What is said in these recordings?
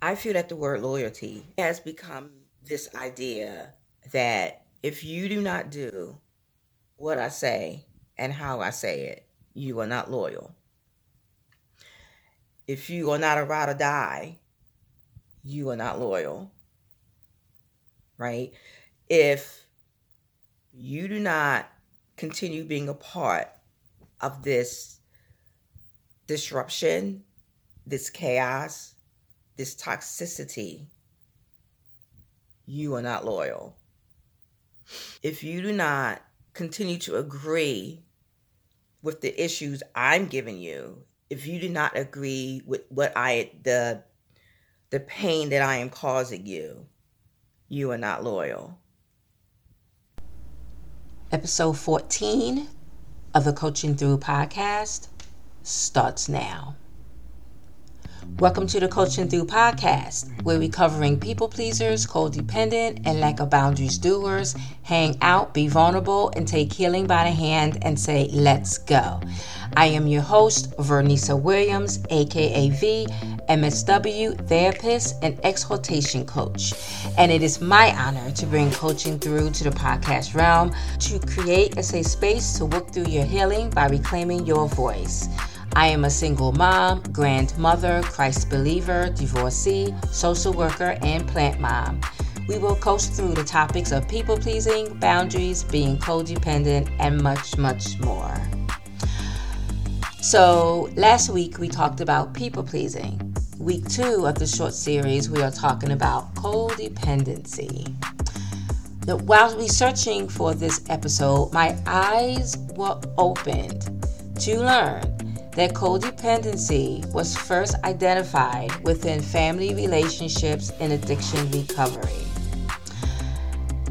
I feel that the word loyalty has become this idea that if you do not do what I say and how I say it, you are not loyal. If you are not a ride or die, you are not loyal. Right? If you do not continue being a part of this disruption, this chaos, this toxicity, you are not loyal. If you do not continue to agree with the issues I'm giving you, if you do not agree with what I the the pain that I am causing you, you are not loyal. Episode 14 of the Coaching Through podcast starts now. Welcome to the Coaching Through podcast, where we covering people pleasers, codependent, and lack of boundaries doers. Hang out, be vulnerable, and take healing by the hand and say, let's go. I am your host, Vernica Williams, aka V, MSW, therapist, and exhortation coach. And it is my honor to bring coaching through to the podcast realm to create a safe space to work through your healing by reclaiming your voice. I am a single mom, grandmother, Christ believer, divorcee, social worker, and plant mom. We will coach through the topics of people pleasing, boundaries, being codependent, and much, much more. So, last week we talked about people pleasing. Week two of the short series, we are talking about codependency. Now, while researching for this episode, my eyes were opened to learn that codependency was first identified within family relationships and addiction recovery.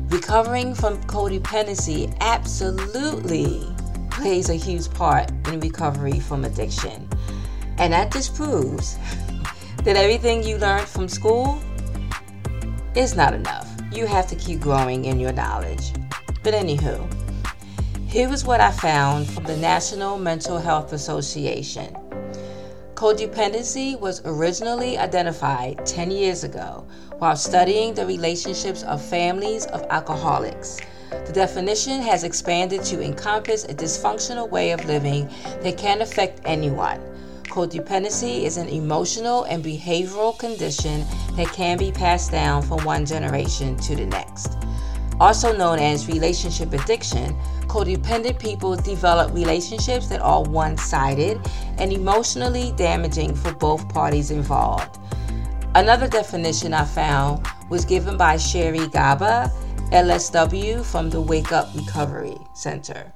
Recovering from codependency absolutely plays a huge part in recovery from addiction. And that just proves that everything you learned from school is not enough. You have to keep growing in your knowledge. But anywho, here is what I found from the National Mental Health Association. Codependency was originally identified 10 years ago while studying the relationships of families of alcoholics. The definition has expanded to encompass a dysfunctional way of living that can affect anyone. Codependency is an emotional and behavioral condition that can be passed down from one generation to the next. Also known as relationship addiction, Codependent people develop relationships that are one sided and emotionally damaging for both parties involved. Another definition I found was given by Sherry Gaba, LSW, from the Wake Up Recovery Center.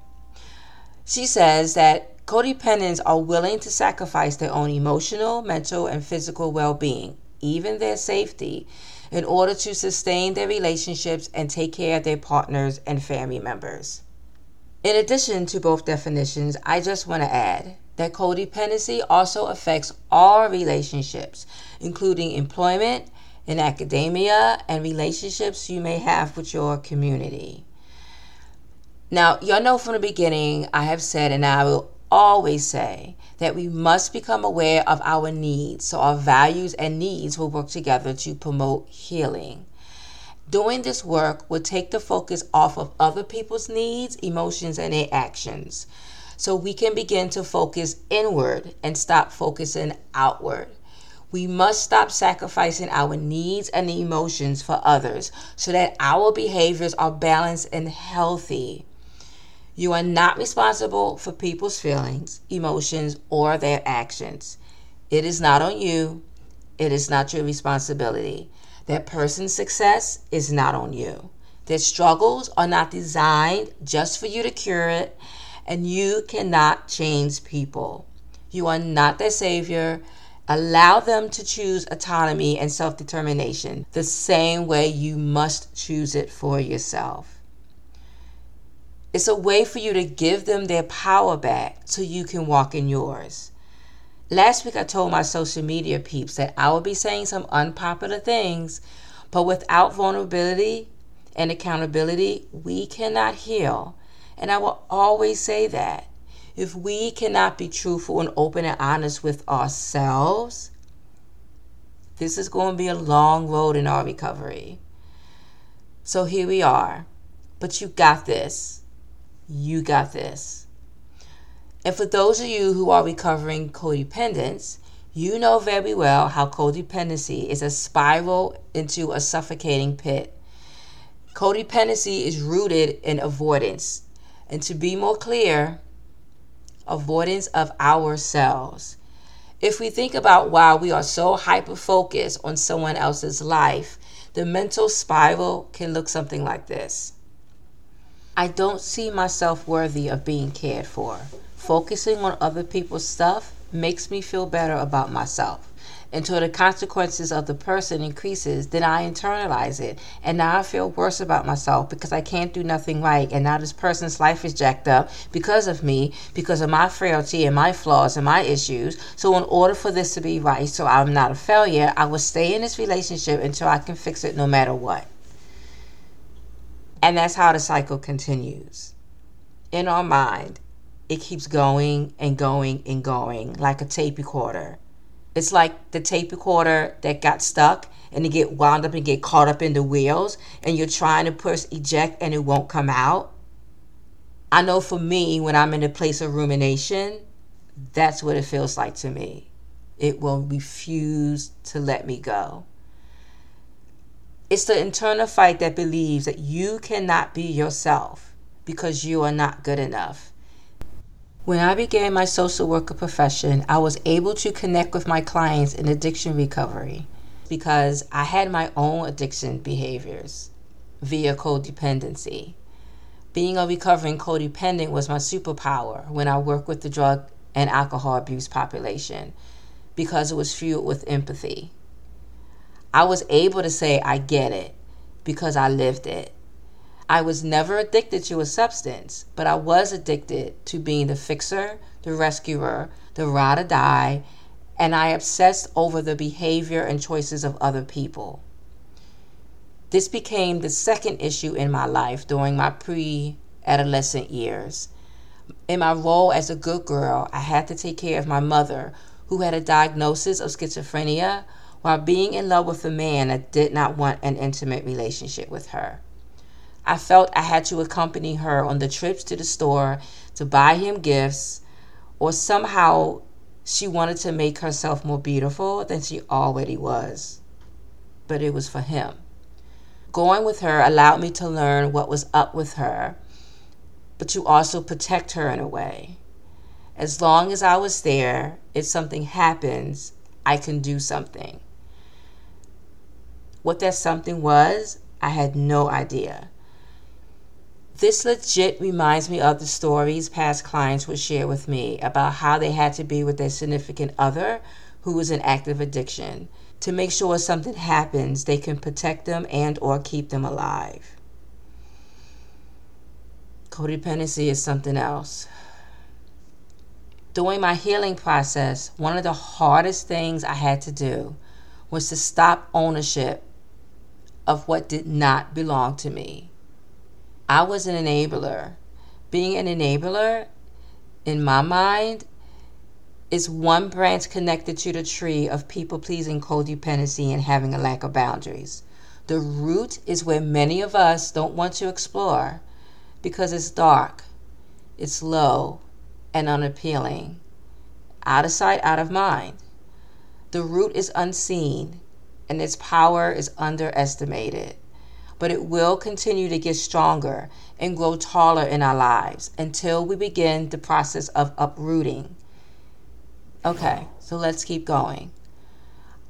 She says that codependents are willing to sacrifice their own emotional, mental, and physical well being, even their safety, in order to sustain their relationships and take care of their partners and family members. In addition to both definitions, I just want to add that codependency also affects all relationships, including employment in academia and relationships you may have with your community. Now, y'all know from the beginning, I have said, and I will always say, that we must become aware of our needs so our values and needs will work together to promote healing. Doing this work will take the focus off of other people's needs, emotions, and their actions. So we can begin to focus inward and stop focusing outward. We must stop sacrificing our needs and emotions for others so that our behaviors are balanced and healthy. You are not responsible for people's feelings, emotions, or their actions. It is not on you. It is not your responsibility. That person's success is not on you. Their struggles are not designed just for you to cure it, and you cannot change people. You are not their savior. Allow them to choose autonomy and self determination the same way you must choose it for yourself. It's a way for you to give them their power back so you can walk in yours. Last week, I told my social media peeps that I would be saying some unpopular things, but without vulnerability and accountability, we cannot heal. And I will always say that. If we cannot be truthful and open and honest with ourselves, This is going to be a long road in our recovery. So here we are. But you got this. You got this. And for those of you who are recovering codependence, you know very well how codependency is a spiral into a suffocating pit. Codependency is rooted in avoidance. And to be more clear, avoidance of ourselves. If we think about why we are so hyper focused on someone else's life, the mental spiral can look something like this I don't see myself worthy of being cared for. Focusing on other people's stuff makes me feel better about myself until the consequences of the person increases, then I internalize it. And now I feel worse about myself because I can't do nothing right. And now this person's life is jacked up because of me, because of my frailty and my flaws and my issues. So, in order for this to be right, so I'm not a failure, I will stay in this relationship until I can fix it no matter what. And that's how the cycle continues. In our mind, it keeps going and going and going like a tape recorder. It's like the tape recorder that got stuck and it get wound up and get caught up in the wheels and you're trying to push eject and it won't come out. I know for me, when I'm in a place of rumination, that's what it feels like to me. It will refuse to let me go. It's the internal fight that believes that you cannot be yourself because you are not good enough when I began my social worker profession, I was able to connect with my clients in addiction recovery because I had my own addiction behaviors via codependency. Being a recovering codependent was my superpower when I worked with the drug and alcohol abuse population because it was fueled with empathy. I was able to say, I get it because I lived it. I was never addicted to a substance, but I was addicted to being the fixer, the rescuer, the ride or die, and I obsessed over the behavior and choices of other people. This became the second issue in my life during my pre adolescent years. In my role as a good girl, I had to take care of my mother, who had a diagnosis of schizophrenia, while being in love with a man that did not want an intimate relationship with her. I felt I had to accompany her on the trips to the store to buy him gifts, or somehow she wanted to make herself more beautiful than she already was. But it was for him. Going with her allowed me to learn what was up with her, but to also protect her in a way. As long as I was there, if something happens, I can do something. What that something was, I had no idea. This legit reminds me of the stories past clients would share with me about how they had to be with their significant other who was in active addiction to make sure something happens they can protect them and or keep them alive. Codependency is something else. During my healing process, one of the hardest things I had to do was to stop ownership of what did not belong to me. I was an enabler. Being an enabler, in my mind, is one branch connected to the tree of people pleasing codependency and having a lack of boundaries. The root is where many of us don't want to explore because it's dark, it's low, and unappealing. Out of sight, out of mind. The root is unseen and its power is underestimated but it will continue to get stronger and grow taller in our lives until we begin the process of uprooting. Okay, so let's keep going.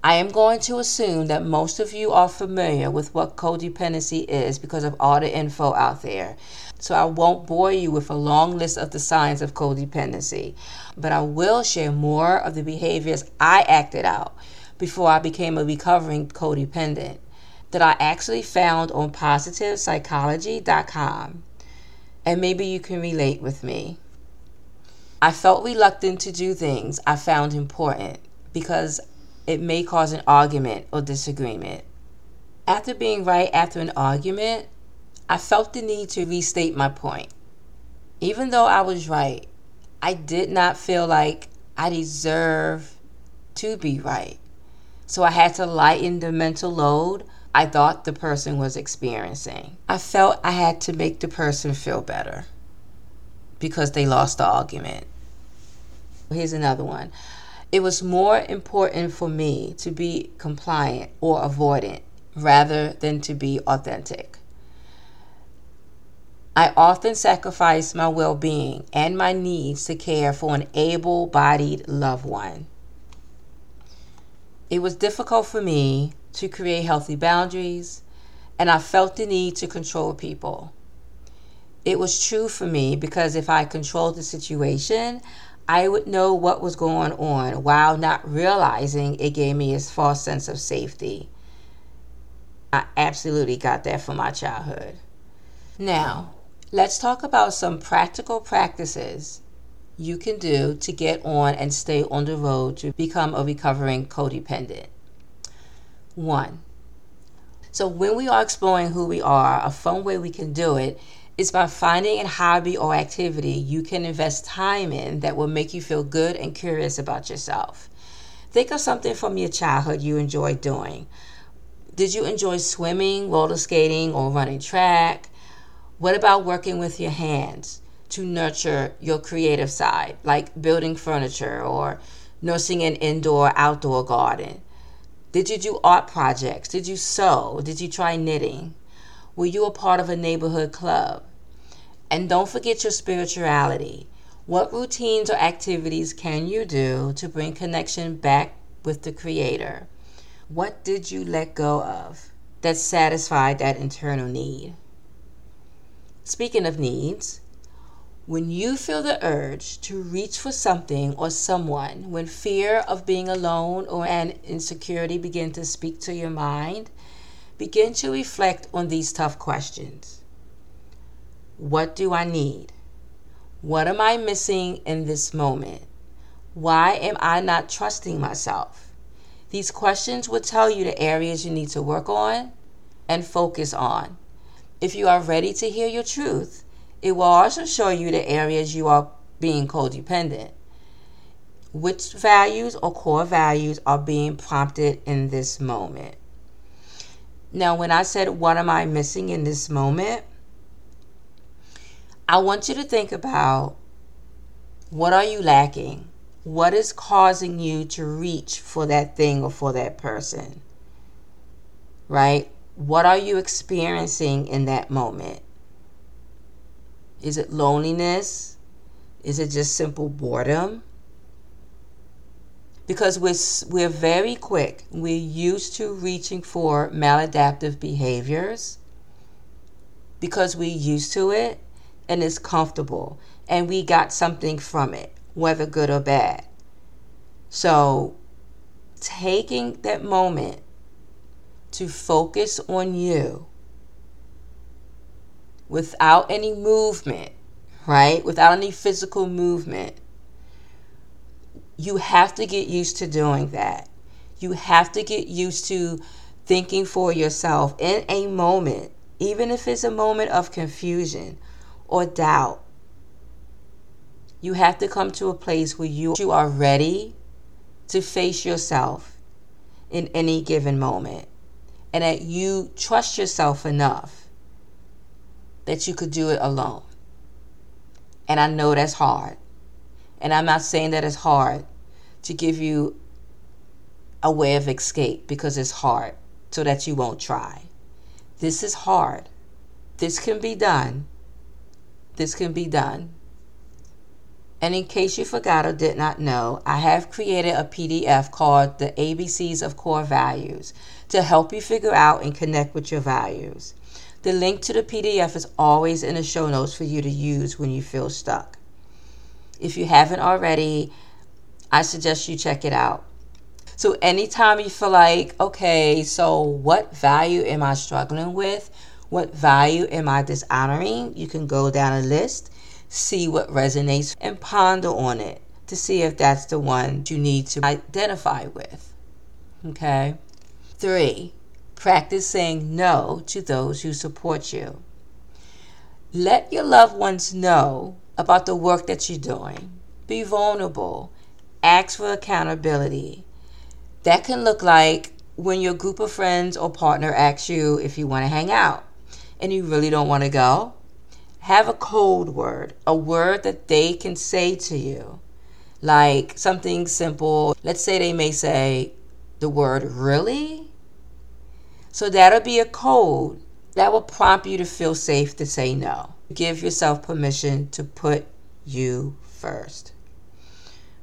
I am going to assume that most of you are familiar with what codependency is because of all the info out there. So I won't bore you with a long list of the signs of codependency, but I will share more of the behaviors I acted out before I became a recovering codependent that I actually found on positivepsychology.com, and maybe you can relate with me. I felt reluctant to do things I found important because it may cause an argument or disagreement. After being right after an argument, I felt the need to restate my point. Even though I was right, I did not feel like I deserve to be right. So I had to lighten the mental load I thought the person was experiencing. I felt I had to make the person feel better because they lost the argument. Here's another one. It was more important for me to be compliant or avoidant rather than to be authentic. I often sacrifice my well being and my needs to care for an able bodied loved one. It was difficult for me to create healthy boundaries, and I felt the need to control people. It was true for me because if I controlled the situation, I would know what was going on while not realizing it gave me a false sense of safety. I absolutely got that from my childhood. Now, let's talk about some practical practices you can do to get on and stay on the road to become a recovering codependent. One. So, when we are exploring who we are, a fun way we can do it is by finding a hobby or activity you can invest time in that will make you feel good and curious about yourself. Think of something from your childhood you enjoyed doing. Did you enjoy swimming, roller skating, or running track? What about working with your hands to nurture your creative side, like building furniture or nursing an indoor outdoor garden? Did you do art projects? Did you sew? Did you try knitting? Were you a part of a neighborhood club? And don't forget your spirituality. What routines or activities can you do to bring connection back with the Creator? What did you let go of that satisfied that internal need? Speaking of needs, when you feel the urge to reach for something or someone, when fear of being alone or an insecurity begin to speak to your mind, begin to reflect on these tough questions. What do I need? What am I missing in this moment? Why am I not trusting myself? These questions will tell you the areas you need to work on and focus on. If you are ready to hear your truth, it will also show you the areas you are being codependent. Which values or core values are being prompted in this moment? Now, when I said, What am I missing in this moment? I want you to think about what are you lacking? What is causing you to reach for that thing or for that person? Right? What are you experiencing in that moment? Is it loneliness? Is it just simple boredom? Because we're, we're very quick. We're used to reaching for maladaptive behaviors because we're used to it and it's comfortable and we got something from it, whether good or bad. So, taking that moment to focus on you without any movement, right? Without any physical movement. You have to get used to doing that. You have to get used to thinking for yourself in a moment, even if it's a moment of confusion or doubt. You have to come to a place where you, you are ready to face yourself in any given moment and that you trust yourself enough that you could do it alone. And I know that's hard. And I'm not saying that it's hard to give you a way of escape because it's hard so that you won't try. This is hard. This can be done. This can be done. And in case you forgot or did not know, I have created a PDF called The ABCs of Core Values to help you figure out and connect with your values. The link to the PDF is always in the show notes for you to use when you feel stuck. If you haven't already, I suggest you check it out. So, anytime you feel like, okay, so what value am I struggling with? What value am I dishonoring? You can go down a list, see what resonates, and ponder on it to see if that's the one you need to identify with. Okay? Three, Practice saying no to those who support you. Let your loved ones know about the work that you're doing. Be vulnerable. Ask for accountability. That can look like when your group of friends or partner asks you if you want to hang out and you really don't want to go. Have a code word, a word that they can say to you. Like something simple. Let's say they may say the word really. So that'll be a code that will prompt you to feel safe to say no. Give yourself permission to put you first.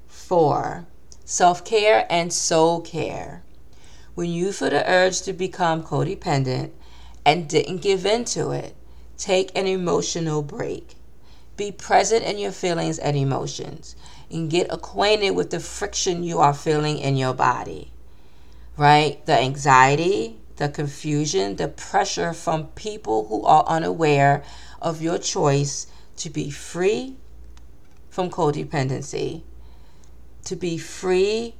Four, self care and soul care. When you feel the urge to become codependent and didn't give in to it, take an emotional break. Be present in your feelings and emotions and get acquainted with the friction you are feeling in your body. Right? The anxiety, the confusion, the pressure from people who are unaware of your choice to be free from codependency, to be free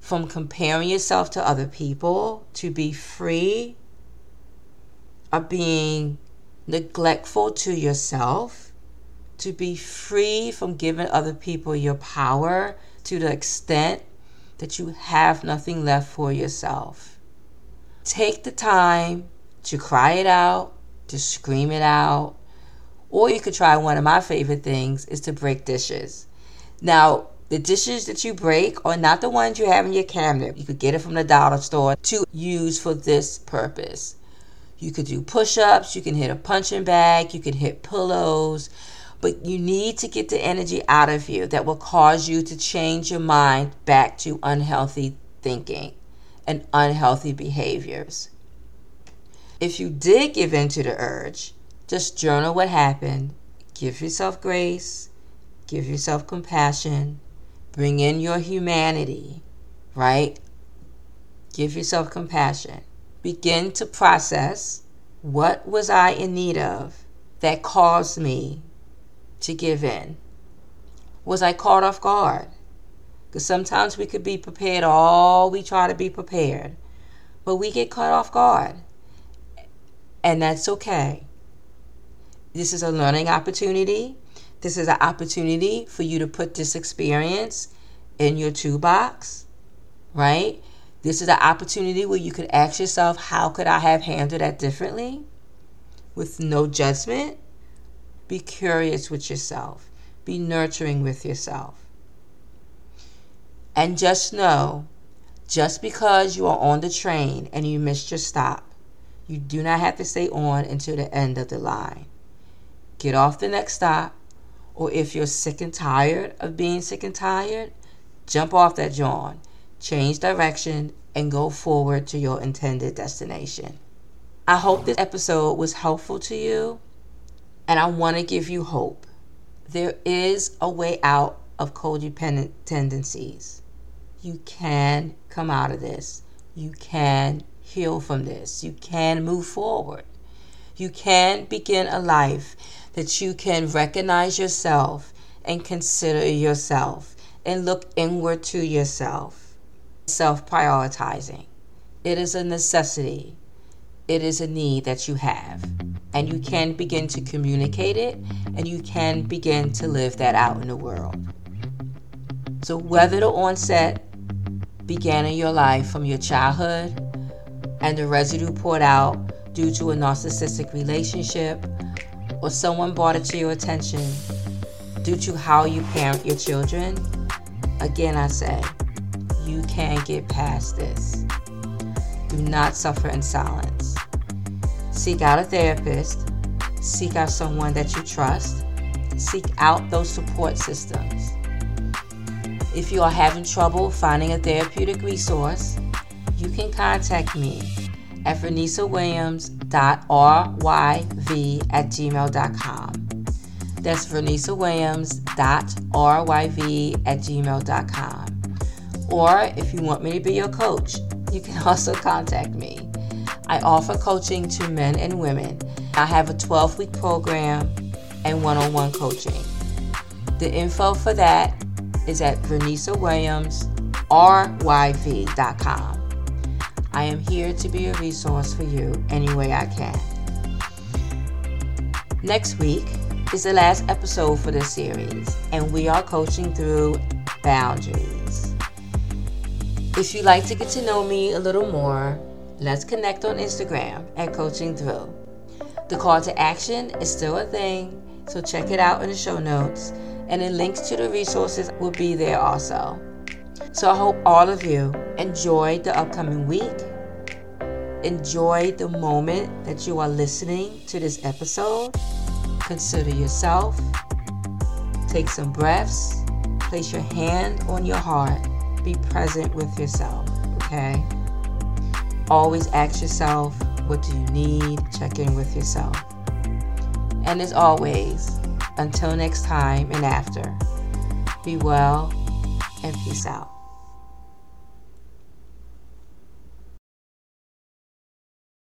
from comparing yourself to other people, to be free of being neglectful to yourself, to be free from giving other people your power to the extent that you have nothing left for yourself. Take the time to cry it out, to scream it out, or you could try one of my favorite things is to break dishes. Now, the dishes that you break are not the ones you have in your cabinet. You could get it from the dollar store to use for this purpose. You could do push ups, you can hit a punching bag, you can hit pillows, but you need to get the energy out of you that will cause you to change your mind back to unhealthy thinking and unhealthy behaviors. If you did give in to the urge, just journal what happened, give yourself grace, give yourself compassion, bring in your humanity, right? Give yourself compassion. Begin to process what was I in need of that caused me to give in? Was I caught off guard? Because sometimes we could be prepared all we try to be prepared, but we get caught off guard. And that's okay. This is a learning opportunity. This is an opportunity for you to put this experience in your toolbox, right? This is an opportunity where you could ask yourself, how could I have handled that differently? With no judgment. Be curious with yourself, be nurturing with yourself. And just know, just because you are on the train and you missed your stop, you do not have to stay on until the end of the line. Get off the next stop, or if you're sick and tired of being sick and tired, jump off that John, change direction, and go forward to your intended destination. I hope this episode was helpful to you, and I want to give you hope. There is a way out of codependent tendencies you can come out of this. You can heal from this. You can move forward. You can begin a life that you can recognize yourself and consider yourself and look inward to yourself. Self prioritizing. It is a necessity. It is a need that you have. And you can begin to communicate it and you can begin to live that out in the world. So, whether the onset began in your life from your childhood and the residue poured out due to a narcissistic relationship or someone brought it to your attention due to how you parent your children, again I say, you can get past this. Do not suffer in silence. Seek out a therapist, seek out someone that you trust, seek out those support systems. If you are having trouble finding a therapeutic resource, you can contact me at vernicawilliams.ryv at gmail.com. That's vernicawilliams.ryv at gmail.com. Or if you want me to be your coach, you can also contact me. I offer coaching to men and women. I have a 12 week program and one on one coaching. The info for that is at vernisawilliamsryv.com. I am here to be a resource for you any way I can. Next week is the last episode for this series, and we are coaching through boundaries. If you'd like to get to know me a little more, let's connect on Instagram at Coaching Through. The call to action is still a thing, so check it out in the show notes, and the links to the resources will be there also. So I hope all of you enjoy the upcoming week. Enjoy the moment that you are listening to this episode. Consider yourself. Take some breaths. Place your hand on your heart. Be present with yourself, okay? Always ask yourself, what do you need? Check in with yourself. And as always, until next time and after, be well and peace out.